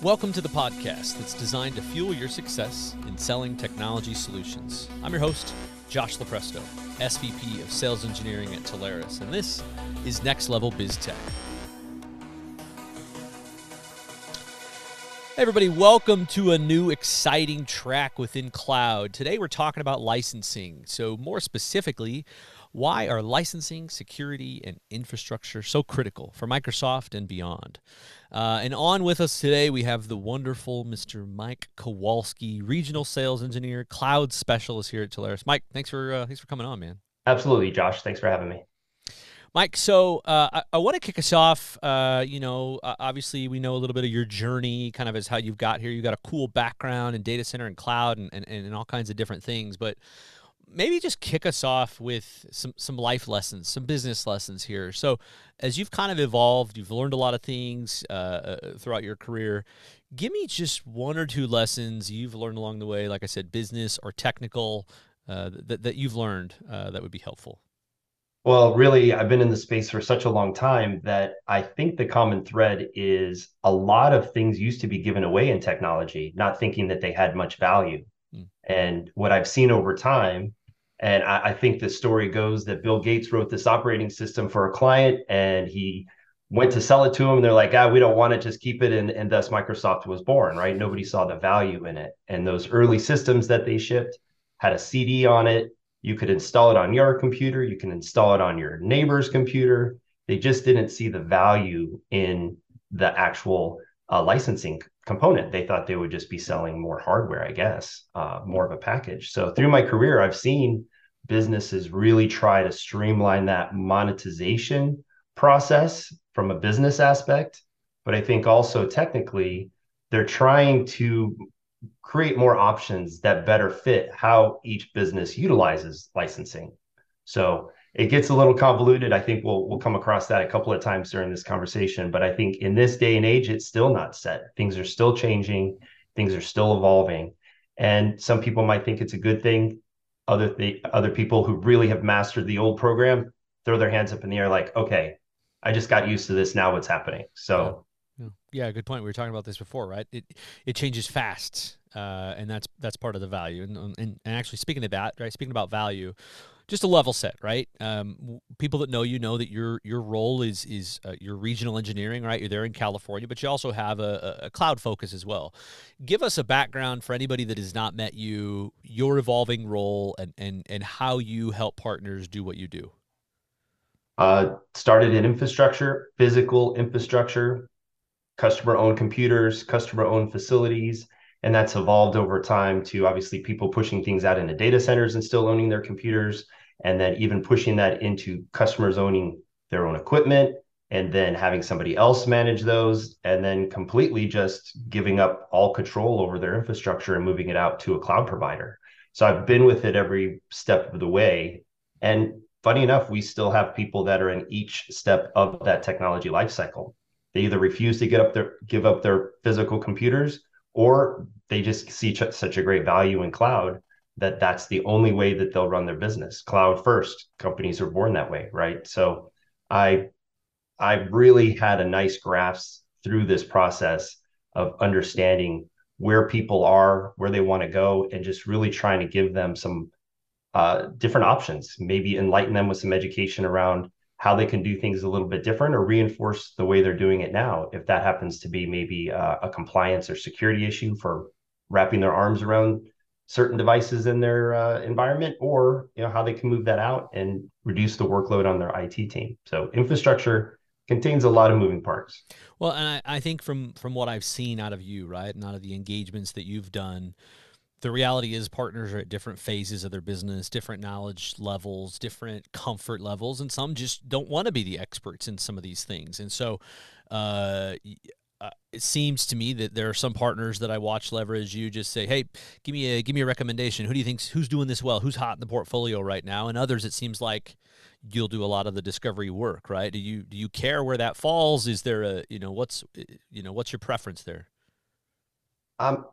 Welcome to the podcast that's designed to fuel your success in selling technology solutions. I'm your host, Josh Lupresto, SVP of Sales Engineering at Telarus, and this is Next Level Biz Tech. Hey everybody, welcome to a new exciting track within cloud. Today we're talking about licensing. So, more specifically, why are licensing, security, and infrastructure so critical for Microsoft and beyond? Uh, and on with us today, we have the wonderful Mr. Mike Kowalski, regional sales engineer, cloud specialist here at Telarus. Mike, thanks for uh, thanks for coming on, man. Absolutely, Josh. Thanks for having me. Mike, so uh, I, I want to kick us off. Uh, you know, obviously, we know a little bit of your journey, kind of as how you've got here. You've got a cool background in data center and cloud and, and, and all kinds of different things. But maybe just kick us off with some some life lessons, some business lessons here. So, as you've kind of evolved, you've learned a lot of things uh, uh, throughout your career. Give me just one or two lessons you've learned along the way, like I said, business or technical, uh, that that you've learned uh, that would be helpful. Well, really, I've been in the space for such a long time that I think the common thread is a lot of things used to be given away in technology, not thinking that they had much value. Mm. And what I've seen over time and I, I, think the story goes that Bill Gates wrote this operating system for a client and he went to sell it to him. And they're like, ah, we don't want it, just keep it. And, and thus Microsoft was born, right? Nobody saw the value in it. And those early systems that they shipped had a CD on it. You could install it on your computer, you can install it on your neighbor's computer. They just didn't see the value in the actual uh, licensing component. They thought they would just be selling more hardware, I guess, uh, more of a package. So through my career, I've seen businesses really try to streamline that monetization process from a business aspect. But I think also technically, they're trying to create more options that better fit how each business utilizes licensing. So it gets a little convoluted. I think we'll we'll come across that a couple of times during this conversation. But I think in this day and age, it's still not set. Things are still changing. Things are still evolving, and some people might think it's a good thing. Other th- other people who really have mastered the old program throw their hands up in the air, like, okay, I just got used to this. Now what's happening? So. Yeah. yeah, good point. We were talking about this before, right? It it changes fast, uh, and that's that's part of the value. And, and and actually, speaking of that, right? Speaking about value, just a level set, right? Um, people that know you know that your your role is is uh, your regional engineering, right? You're there in California, but you also have a, a, cloud focus as well. Give us a background for anybody that has not met you, your evolving role, and and and how you help partners do what you do. Uh, started in infrastructure, physical infrastructure, customer owned computers, customer owned facilities. And that's evolved over time to obviously people pushing things out into data centers and still owning their computers and then even pushing that into customers owning their own equipment and then having somebody else manage those and then completely just giving up all control over their infrastructure and moving it out to a cloud provider. So i've been with it every step of the way. And funny enough we still have people that are in each step of that technology lifecycle. They either refuse to get up their give up their physical computers or they just see ch- such a great value in cloud that that's the only way that they'll run their business. Cloud first companies are born that way right? So i i really had a nice grasp through this process of understanding where people are where they want to go and just really trying to give them some uh, different options maybe enlighten them with some education around how they can do things a little bit different or reinforce the way they're doing it now if that happens to be maybe uh, a compliance or security issue for wrapping their arms around certain devices in their uh, environment or you know how they can move that out and reduce the workload on their IT team. So infrastructure contains a lot of moving parts. Well, and I, I think from from what I've seen out of you, right, and out of the engagements that you've done, the reality is partners are at different phases of their business, different knowledge levels, different comfort levels, and some just don't want to be the experts in some of these things. And so, uh, uh, it seems to me that there are some partners that I watch leverage you just say, "Hey, give me a give me a recommendation. Who do you think's who's doing this well? Who's hot in the portfolio right now?" And others, it seems like you'll do a lot of the discovery work, right? Do you do you care where that falls? Is there a you know what's you know what's your preference there? Um,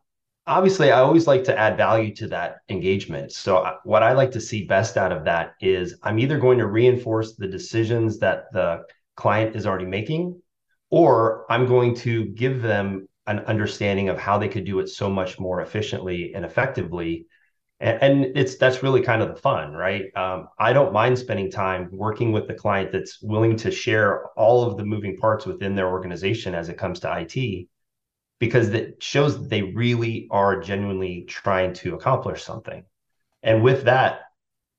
obviously, I always like to add value to that engagement. So uh, what I like to see best out of that is I'm either going to reinforce the decisions that the client is already making or I'm going to give them an understanding of how they could do it so much more efficiently and effectively. And, and it's that's really kind of the fun, right? Um, I don't mind spending time working with the client that's willing to share all of the moving parts within their organization as it comes to IT, because that shows that they really are genuinely trying to accomplish something. And with that,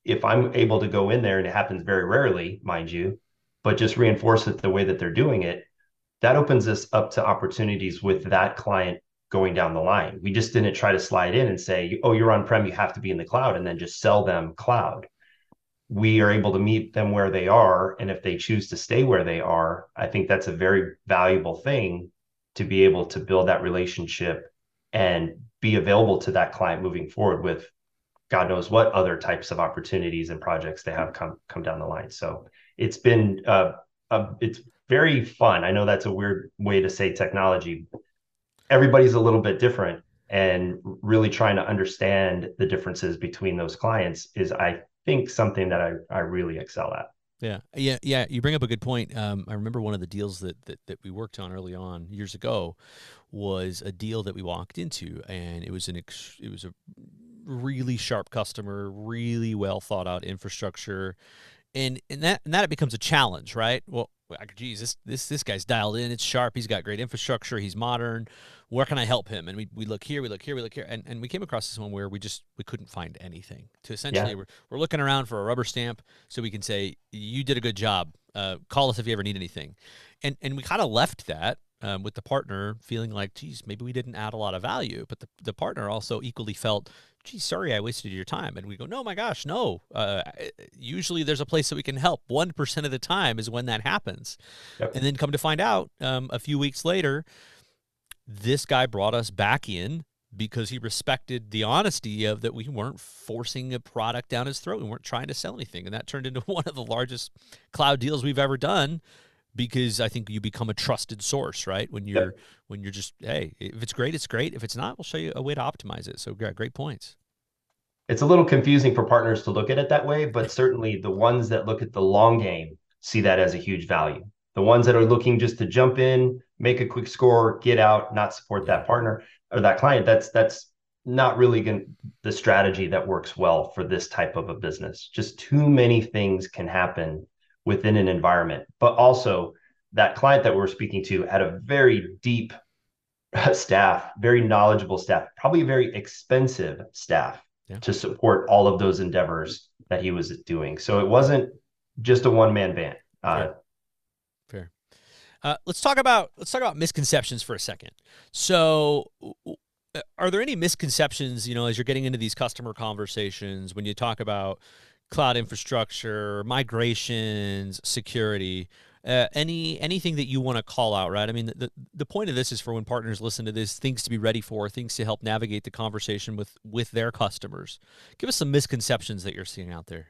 if I'm able to go in there, and it happens very rarely, mind you, but just reinforce it the way that they're doing it, that opens us up to opportunities with that client going down the line. We just didn't try to slide in and say, oh, you're on prem, you have to be in the cloud, and then just sell them cloud. We are able to meet them where they are. And if they choose to stay where they are, I think that's a very valuable thing to be able to build that relationship and be available to that client moving forward with God knows what other types of opportunities and projects they have come come down the line. So it's been uh, uh, it's very fun. I know that's a weird way to say technology. Everybody's a little bit different, and really trying to understand the differences between those clients is, I think, something that I I really excel at. Yeah, yeah, yeah. You bring up a good point. Um, I remember one of the deals that, that that we worked on early on years ago was a deal that we walked into, and it was an ex- it was a really sharp customer, really well thought out infrastructure, and and that and that it becomes a challenge, right? Well, geez, this this this guy's dialed in. It's sharp. He's got great infrastructure. He's modern. Where can I help him? And we, we look here, we look here, we look here, and, and we came across this one where we just we couldn't find anything. To essentially, yeah. we're, we're looking around for a rubber stamp so we can say you did a good job. Uh, call us if you ever need anything, and and we kind of left that um, with the partner feeling like, geez, maybe we didn't add a lot of value, but the the partner also equally felt geez, sorry, I wasted your time. And we go, no, my gosh, no. Uh, usually there's a place that we can help. 1% of the time is when that happens. Yep. And then come to find out um, a few weeks later, this guy brought us back in because he respected the honesty of that we weren't forcing a product down his throat. We weren't trying to sell anything. And that turned into one of the largest cloud deals we've ever done because I think you become a trusted source, right? When you're yep. when you're just hey, if it's great, it's great. If it's not, we'll show you a way to optimize it. So great, great points. It's a little confusing for partners to look at it that way, but certainly the ones that look at the long game see that as a huge value. The ones that are looking just to jump in, make a quick score, get out, not support that partner or that client, that's that's not really going the strategy that works well for this type of a business. Just too many things can happen within an environment. But also, that client that we're speaking to had a very deep staff, very knowledgeable staff, probably very expensive staff yeah. to support all of those endeavors that he was doing. So it wasn't just a one man band. Uh, Fair. Uh, let's talk about let's talk about misconceptions for a second. So, are there any misconceptions? You know, as you're getting into these customer conversations, when you talk about cloud infrastructure, migrations, security. Uh, any anything that you want to call out, right? I mean, the the point of this is for when partners listen to this, things to be ready for, things to help navigate the conversation with with their customers. Give us some misconceptions that you're seeing out there.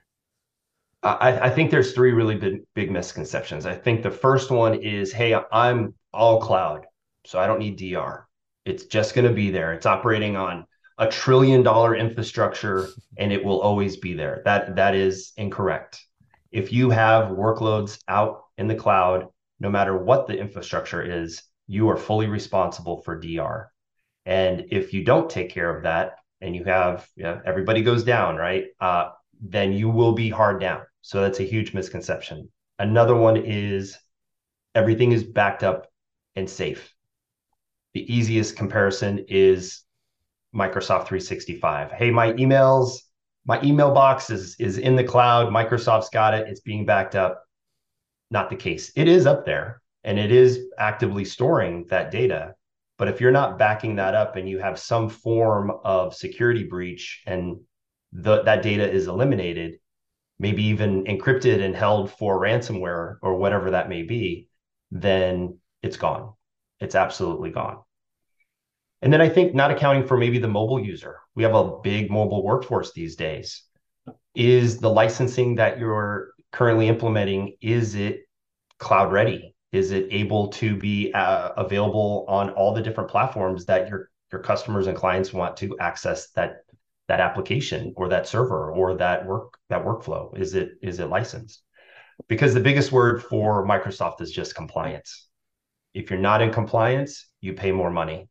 I, I think there's three really big big misconceptions. I think the first one is, hey, I'm all cloud, so I don't need DR. It's just going to be there. It's operating on a trillion dollar infrastructure and it will always be there. That that is incorrect. If you have workloads out in the cloud, no matter what the infrastructure is, you are fully responsible for DR. And if you don't take care of that, and you have you everybody goes down, right? Uh, then you will be hard down. So that's a huge misconception. Another one is everything is backed up and safe. The easiest comparison is Microsoft 365. Hey, my emails, my email box is is in the cloud. Microsoft's got it. It's being backed up. Not the case. It is up there and it is actively storing that data. But if you're not backing that up and you have some form of security breach and the, that data is eliminated, maybe even encrypted and held for ransomware or whatever that may be, then it's gone. It's absolutely gone. And then I think not accounting for maybe the mobile user. We have a big mobile workforce these days. Is the licensing that you're currently implementing is it cloud ready? Is it able to be uh, available on all the different platforms that your your customers and clients want to access that that application or that server or that work that workflow? Is it is it licensed? Because the biggest word for Microsoft is just compliance If you're not in compliance, you pay more money.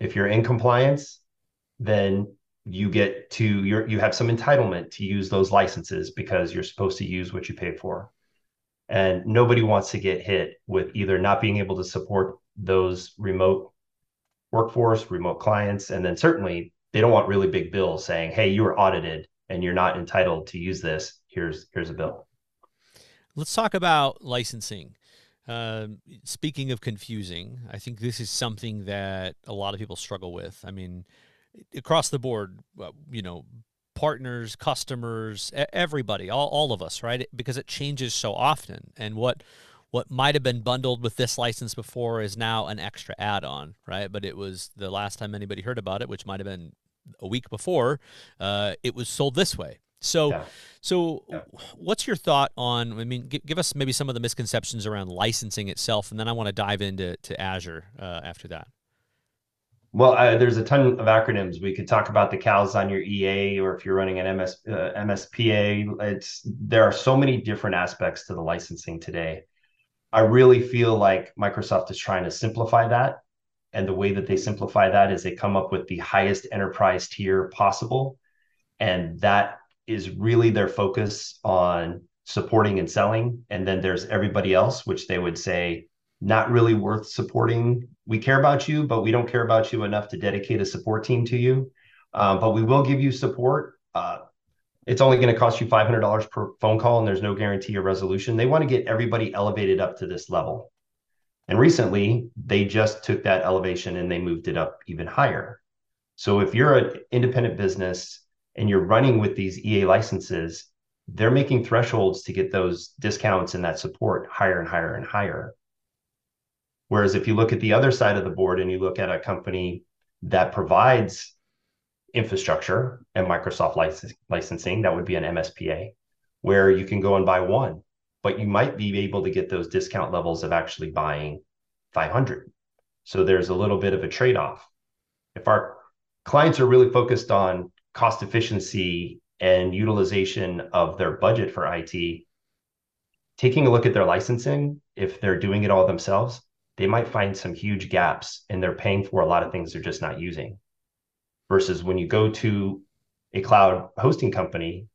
If you're in compliance, then you get to you you have some entitlement to use those licenses because you're supposed to use what you pay for. And nobody wants to get hit with either not being able to support those remote workforce, remote clients, and then certainly they don't want really big bills saying, "Hey, you were audited and you're not entitled to use this. Here's here's a bill." Let's talk about licensing. Um, speaking of confusing, I think this is something that a lot of people struggle with. I mean, across the board, you know, partners, customers, everybody, all, all of us, right? Because it changes so often. And what what might have been bundled with this license before is now an extra add-on, right? But it was the last time anybody heard about it, which might have been a week before, uh, it was sold this way. So, yeah. so yeah. what's your thought on? I mean, give, give, us maybe some of the misconceptions around licensing itself, and then I want to dive into to Azure uh, after that. Well, uh, there's a ton of acronyms. We could talk about the CALs on your EA, or if you're running an MS uh, MSPA. It's there are so many different aspects to the licensing today. I really feel like Microsoft is trying to simplify that, and the way that they simplify that is they come up with the highest enterprise tier possible, and that is really their focus on supporting and selling. And then there's everybody else, which they would say not really worth supporting. We care about you, but we don't care about you enough to dedicate a support team to you. Um, but we will give you support. Uh, it's only going to cost you $500 per phone call, and there's no guarantee of resolution. They want to get everybody elevated up to this level. And recently, they just took that elevation and they moved it up even higher. So if you're an independent business and you're running with these EA licenses, they're making thresholds to get those discounts and that support higher and higher and higher. Whereas if you look at the other side of the board and you look at a company that provides infrastructure and Microsoft licensing, that would be an MSPA, where you can go and buy one, but you might be able to get those discount levels of actually buying 500. So there's a little bit of a trade off. If our clients are really focused on cost efficiency and utilization of their budget for IT, taking a look at their licensing, if they're doing it all themselves, they might find some huge gaps and they're paying for a lot of things they're just not using. Versus when you go to a cloud hosting company,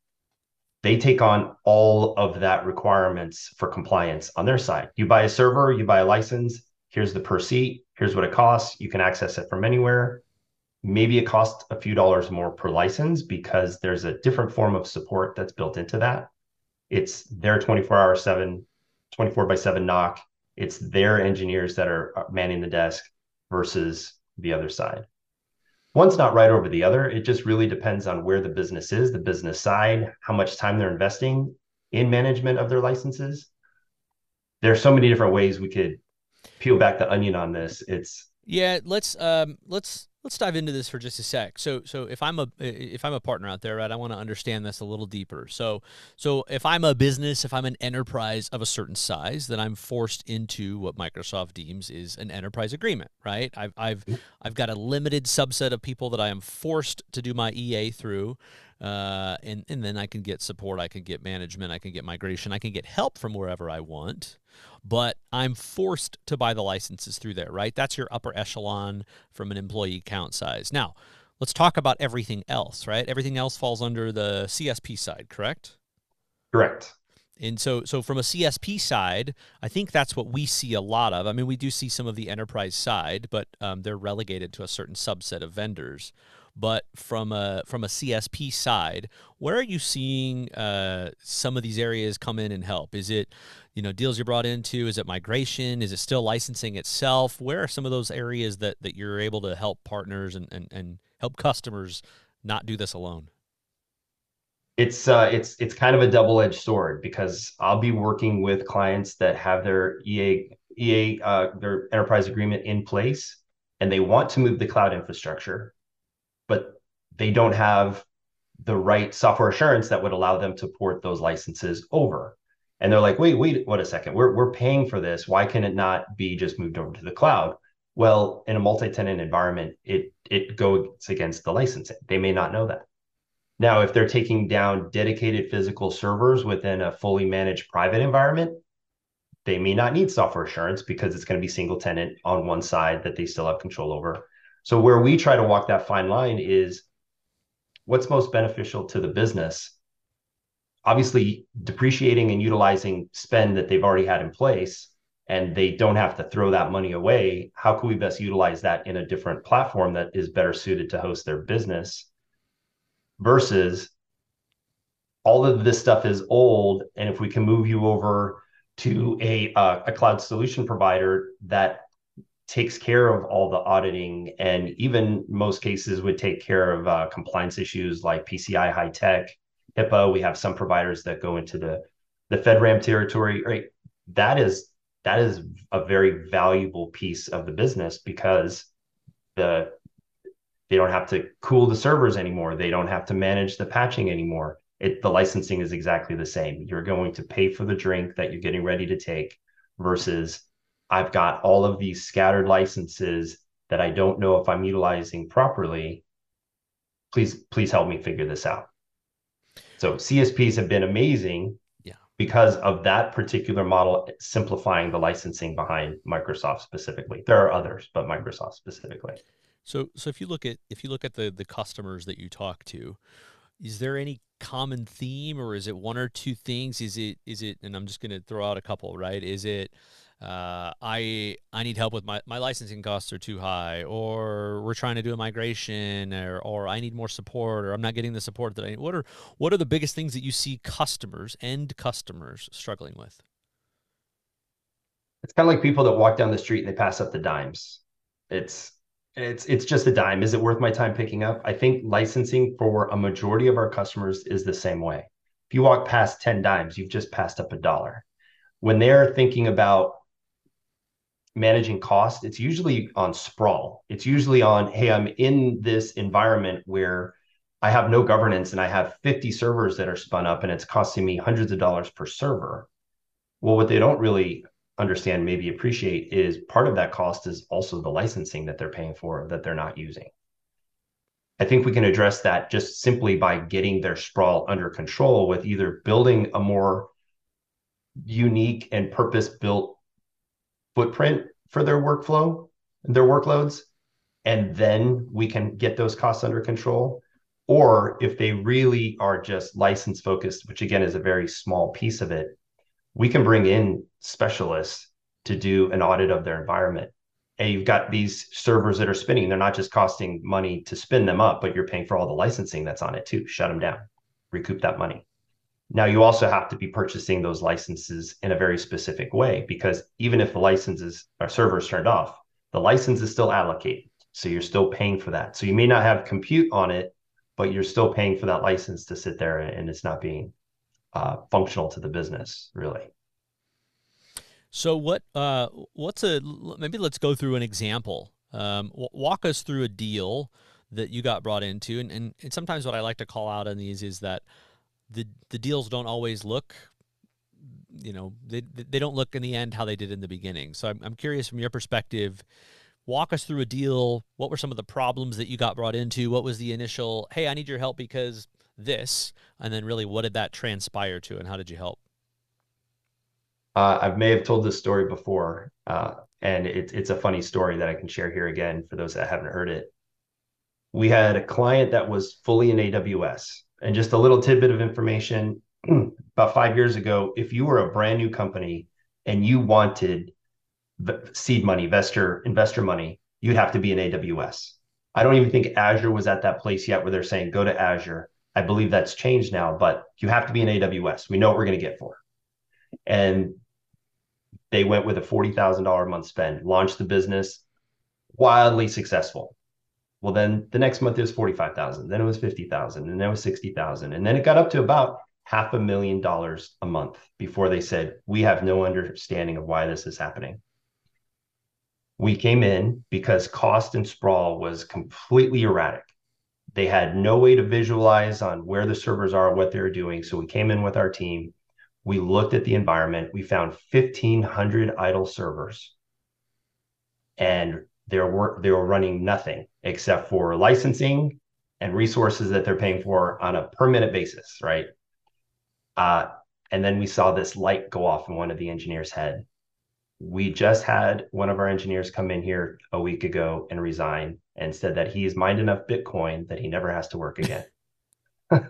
they take on all of that requirements for compliance on their side. You buy a server, you buy a license, here's the per seat, here's what it costs, you can access it from anywhere. Maybe it costs a few dollars more per license because there's a different form of support that's built into that. It's their 24 hour 7, 24 by 7 NOC. it's their engineers that are manning the desk versus the other side. One's not right over the other. It just really depends on where the business is, the business side, how much time they're investing in management of their licenses. There are so many different ways we could peel back the onion on this. It's yeah. Let's um, let's let's dive into this for just a sec. So, so if I'm a if I'm a partner out there, right, I want to understand this a little deeper. So, so if I'm a business, if I'm an enterprise of a certain size, then I'm forced into what Microsoft deems is an enterprise agreement, right? I've I've mm. I've got a limited subset of people that I am forced to do my EA through. Uh, and and then I can get support, I can get management, I can get migration, I can get help from wherever I want but I'm forced to buy the licenses through there, right? That's your upper echelon from an employee count size. Now, let's talk about everything else, right? Everything else falls under the CSP side, correct? Correct. And so, so from a CSP side, I think that's what we see a lot of. I mean, we do see some of the enterprise side, but um, they're relegated to a certain subset of vendors. But from a from a CSP side, where are you seeing uh, some of these areas come in and help? Is it you know deals you're brought into? Is it migration? Is it still licensing itself? Where are some of those areas that that you're able to help partners and and, and help customers not do this alone? It's uh, it's it's kind of a double edged sword because I'll be working with clients that have their EA EA uh, their enterprise agreement in place and they want to move the cloud infrastructure but they don't have the right software assurance that would allow them to port those licenses over. And they're like, wait, wait, what a second. We're, we're paying for this. Why can it not be just moved over to the cloud? Well, in a multi-tenant environment, it it goes against the licensing. They may not know that. Now, if they're taking down dedicated physical servers within a fully managed private environment, they may not need software assurance because it's going to be single tenant on one side that they still have control over. So where we try to walk that fine line is what's most beneficial to the business. Obviously, depreciating and utilizing spend that they've already had in place and they don't have to throw that money away. How can we best utilize that in a different platform that is better suited to host their business versus all of this stuff is old and if we can move you over to a uh, a cloud solution provider that takes care of all the auditing and even most cases would take care of uh, compliance issues like PCI HITECH, HIPAA. We have some providers that go into the the FedRAMP territory. Right, that is that is a very valuable piece of the business because the they don't have to cool the servers anymore. They don't have to manage the patching anymore it the licensing is exactly the same. You're going to pay for the drink that you're getting ready to take versus I've got all of these scattered licenses that I don't know if I'm utilizing properly. Please, please help me figure this out. So CSPs have been amazing yeah. because of that particular model simplifying the licensing behind Microsoft specifically. There are others, but Microsoft specifically. So so if you look at if you look at the the customers that you talk to, is there any common theme or is it one or two things is it is it and i'm just going to throw out a couple right is it uh, I I need help with my, my licensing costs are too high, or we're trying to do a migration, or, or I need more support, or I'm not getting the support that I need. What are what are the biggest things that you see customers end customers struggling with? It's kind of like people that walk down the street and they pass up the dimes. It's it's it's just a dime. Is it worth my time picking up? I think licensing for a majority of our customers is the same way. If you walk past 10 dimes, you've just passed up a dollar. When they're thinking about managing cost, it's usually on sprawl. It's usually on, hey, I'm in this environment where I have no governance and I have 50 servers that are spun up and it's costing me hundreds of dollars per server. Well, what they don't really understand, maybe appreciate is part of that cost is also the licensing that they're paying for that they're not using. I think we can address that just simply by getting their sprawl under control with either building a more unique and purpose built footprint for their workflow, their workloads, and then we can get those costs under control. Or if they really are just license focused, which again is a very small piece of it, we can bring in specialists to do an audit of their environment. And you've got these servers that are spinning. They're not just costing money to spin them up, but you're paying for all the licensing that's on it too. Shut them down, recoup that money. Now, you also have to be purchasing those licenses in a very specific way because even if the licenses are servers turned off, the license is still allocated. So you're still paying for that. So you may not have compute on it, but you're still paying for that license to sit there and it's not being uh, functional to the business, really. So what uh, what's a maybe let's go through an example. Um, walk us through a deal that you got brought into, and, and, and sometimes what I like to call out on these is that the the deals don't always look, you know, they they don't look in the end how they did in the beginning. So I'm I'm curious from your perspective. Walk us through a deal. What were some of the problems that you got brought into? What was the initial? Hey, I need your help because this, and then really what did that transpire to, and how did you help? Uh, I may have told this story before, uh, and it's it's a funny story that I can share here again for those that haven't heard it. We had a client that was fully in AWS, and just a little tidbit of information. About five years ago, if you were a brand new company and you wanted seed money, investor investor money, you'd have to be in AWS. I don't even think Azure was at that place yet where they're saying go to Azure. I believe that's changed now, but you have to be in AWS. We know what we're going to get for. And they went with a $40,000 a month spend, launched the business, wildly successful. Well, then the next month it was 45,000, then it was 50,000, and then it was 60,000. And then it got up to about half a million dollars a month before they said, We have no understanding of why this is happening. We came in because cost and sprawl was completely erratic. They had no way to visualize on where the servers are, what they're doing. So we came in with our team we looked at the environment. We found 1,500 idle servers, and they were they were running nothing except for licensing and resources that they're paying for on a per minute basis, right? Uh, and then we saw this light go off in one of the engineers' head, we just had one of our engineers come in here a week ago and resign and said that he's mined enough Bitcoin that he never has to work again.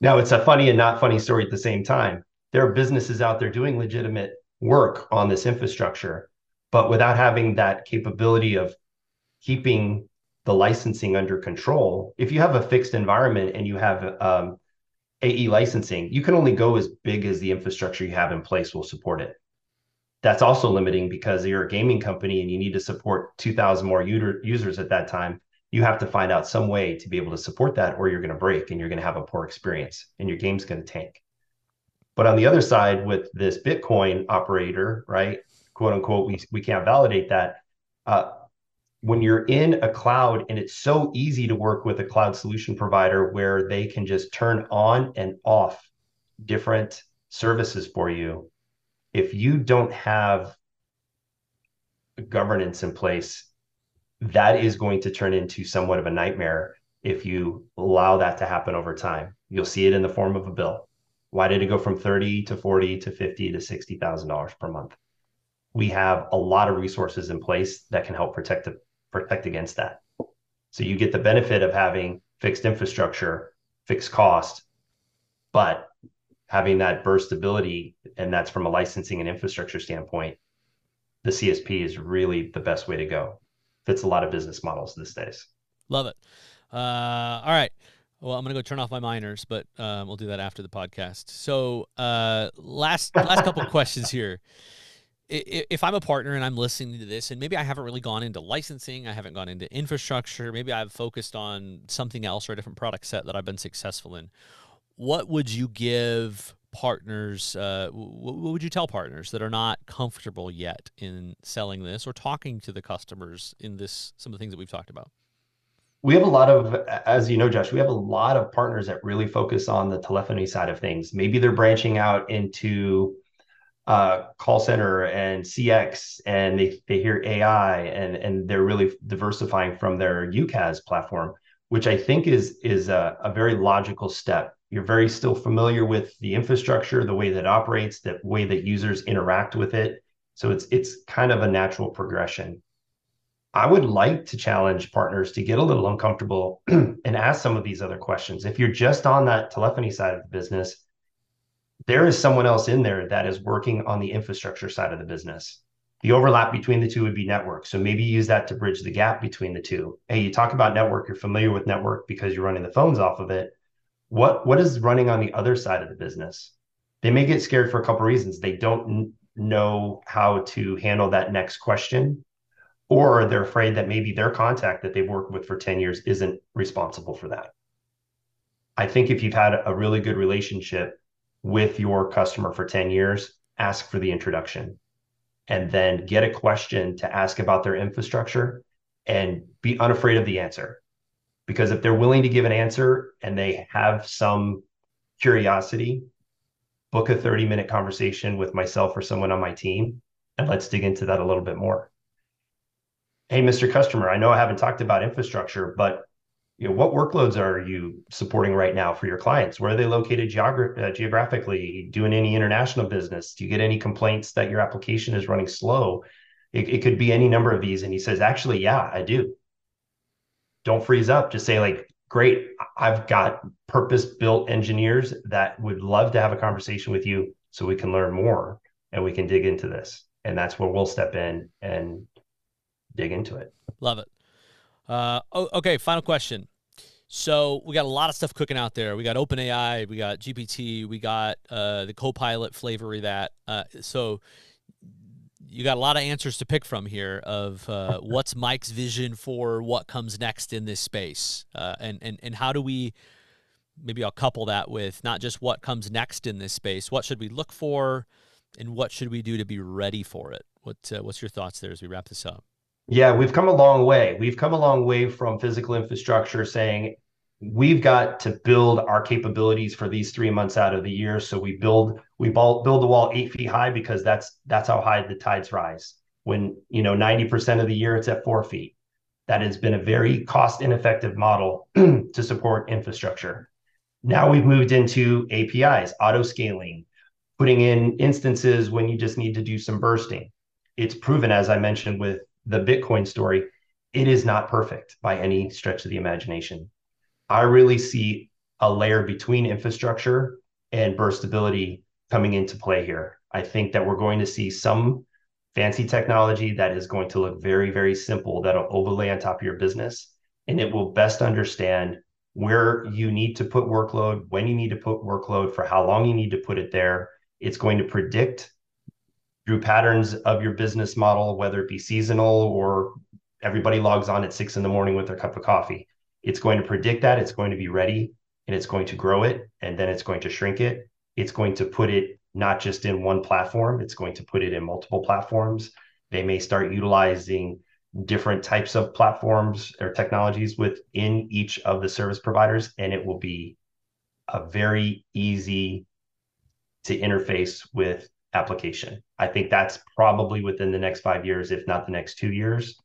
now, it's a funny and not funny story at the same time. There are businesses out there doing legitimate work on this infrastructure, but without having that capability of keeping the licensing under control, if you have a fixed environment and you have um, AE licensing, you can only go as big as the infrastructure you have in place will support it. That's also limiting because you're a gaming company and you need to support 2,000 more user, users at that time. You have to find out some way to be able to support that, or you're going to break and you're going to have a poor experience and your game's going to tank. But on the other side, with this Bitcoin operator, right, quote unquote, we, we can't validate that. Uh, when you're in a cloud and it's so easy to work with a cloud solution provider where they can just turn on and off different services for you if you don't have governance in place that is going to turn into somewhat of a nightmare if you allow that to happen over time you'll see it in the form of a bill why did it go from 30 to 40 to 50 to 60 thousand dollars per month we have a lot of resources in place that can help protect the protect against that. So you get the benefit of having fixed infrastructure, fixed cost, but having that burstability, and that's from a licensing and infrastructure standpoint, the CSP is really the best way to go. Fits a lot of business models these days. Love it. Uh, all right. Well, I'm gonna go turn off my miners, but um, we'll do that after the podcast. So, uh, last last couple questions here if I'm a partner and I'm listening to this, and maybe I haven't really gone into licensing, I haven't gone into infrastructure, maybe I've focused on something else or a different product set that I've been successful in, what would you give partners? Uh, what would you tell partners that are not comfortable yet in selling this or talking to the customers in this? Some of the things that we've talked about. We have a lot of, as you know, Josh, we have a lot of partners that really focus on the telephony side of things. Maybe they're branching out into uh, call center and CX, and they they hear AI, and and they're really diversifying from their UCaaS platform, which I think is is a, a very logical step. You're very still familiar with the infrastructure, the way that operates, the way that users interact with it. So it's it's kind of a natural progression. I would like to challenge partners to get a little uncomfortable and ask some of these other questions. If you're just on that telephony side of the business, there is someone else in there that is working on the infrastructure side of the business. The overlap between the two would be network. So maybe use that to bridge the gap between the two. Hey, you talk about network, you're familiar with network because you're running the phones off of it. What what is running on the other side of the business? They may get scared for a couple of reasons. They don't know how to handle that next question, or they're afraid that maybe their contact that they've worked with for 10 years isn't responsible for that. I think if you've had a really good relationship with your customer for 10 years, ask for the introduction and then get a question to ask about their infrastructure and be unafraid of the answer. Because if they're willing to give an answer and they have some curiosity, book a 30 minute conversation with myself or someone on my team and let's dig into that a little bit more. Hey, Mr. Customer, I know I haven't talked about infrastructure, but you know what workloads are you supporting right now for your clients? Where are they located geogra- uh, geographically? Doing any international business? Do you get any complaints that your application is running slow? It, it could be any number of these and he says actually yeah i do. Don't freeze up. Just say like great i've got purpose built engineers that would love to have a conversation with you so we can learn more and we can dig into this. And that's where we'll step in and dig into it. Love it uh, oh, okay, final question. So we got a lot of stuff cooking out there. We got OpenAI, we got GPT, we got uh, the Copilot flavor of that. Uh, so you got a lot of answers to pick from here of uh, what's Mike's vision for what comes next in this space, uh, and and and how do we maybe I'll couple that with not just what comes next in this space, what should we look for, and what should we do to be ready for it. What uh, what's your thoughts there as we wrap this up? Yeah, we've come a long way. We've come a long way from physical infrastructure saying we've got to build our capabilities for these three months out of the year. So we build we build the wall eight feet high because that's that's how high the tides rise. When you know 90% of the year it's at four feet. That has been a very cost ineffective model to support infrastructure. Now we've moved into APIs, auto scaling, putting in instances when you just need to do some bursting. It's proven, as I mentioned with the Bitcoin story, it is not perfect by any stretch of the imagination. I really see a layer between infrastructure and burstability coming into play here. I think that we're going to see some fancy technology that is going to look very, very simple that'll overlay on top of your business. And it will best understand where you need to put workload, when you need to put workload, for how long you need to put it there. It's going to predict through patterns of your business model, whether it be seasonal or everybody logs on at six in the morning with their cup of coffee. It's going to predict that, it's going to be ready, and it's going to grow it, and then it's going to shrink it. It's going to put it not just in one platform, it's going to put it in multiple platforms. They may start utilizing different types of platforms or technologies within each of the service providers, and it will be a very easy to interface with application. I think that's probably within the next five years, if not the next two years,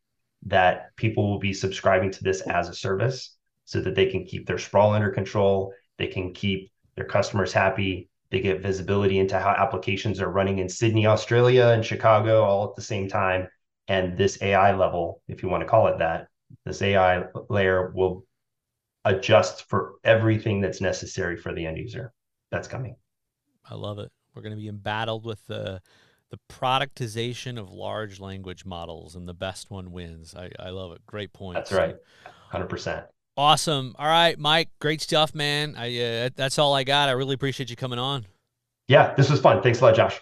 that people will be subscribing to this as a service so that they can keep their sprawl under control. They can keep their customers happy. They get visibility into how applications are running in Sydney, Australia, and Chicago all at the same time and this AI level, if you want to call it that, this AI layer will adjust for everything that's necessary for the end user. That's coming. I love it. We're going to be embattled with the the productization of large language models, and the best one wins. I, I love it. Great point. That's right. Hundred percent. Awesome. All right, Mike. Great stuff, man. I uh, that's all I got. I really appreciate you coming on. Yeah, this was fun. Thanks a lot, Josh.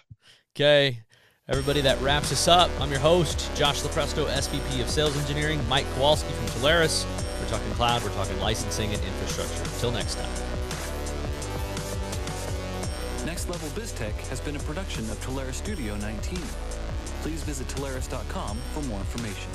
Okay. Everybody, that wraps us up. I'm your host, Josh Lupresto, SVP of Sales Engineering, Mike Kowalski from Telarus. We're talking cloud, we're talking licensing and infrastructure. Until next time. Next Level BizTech has been a production of Telarus Studio 19. Please visit Telarus.com for more information.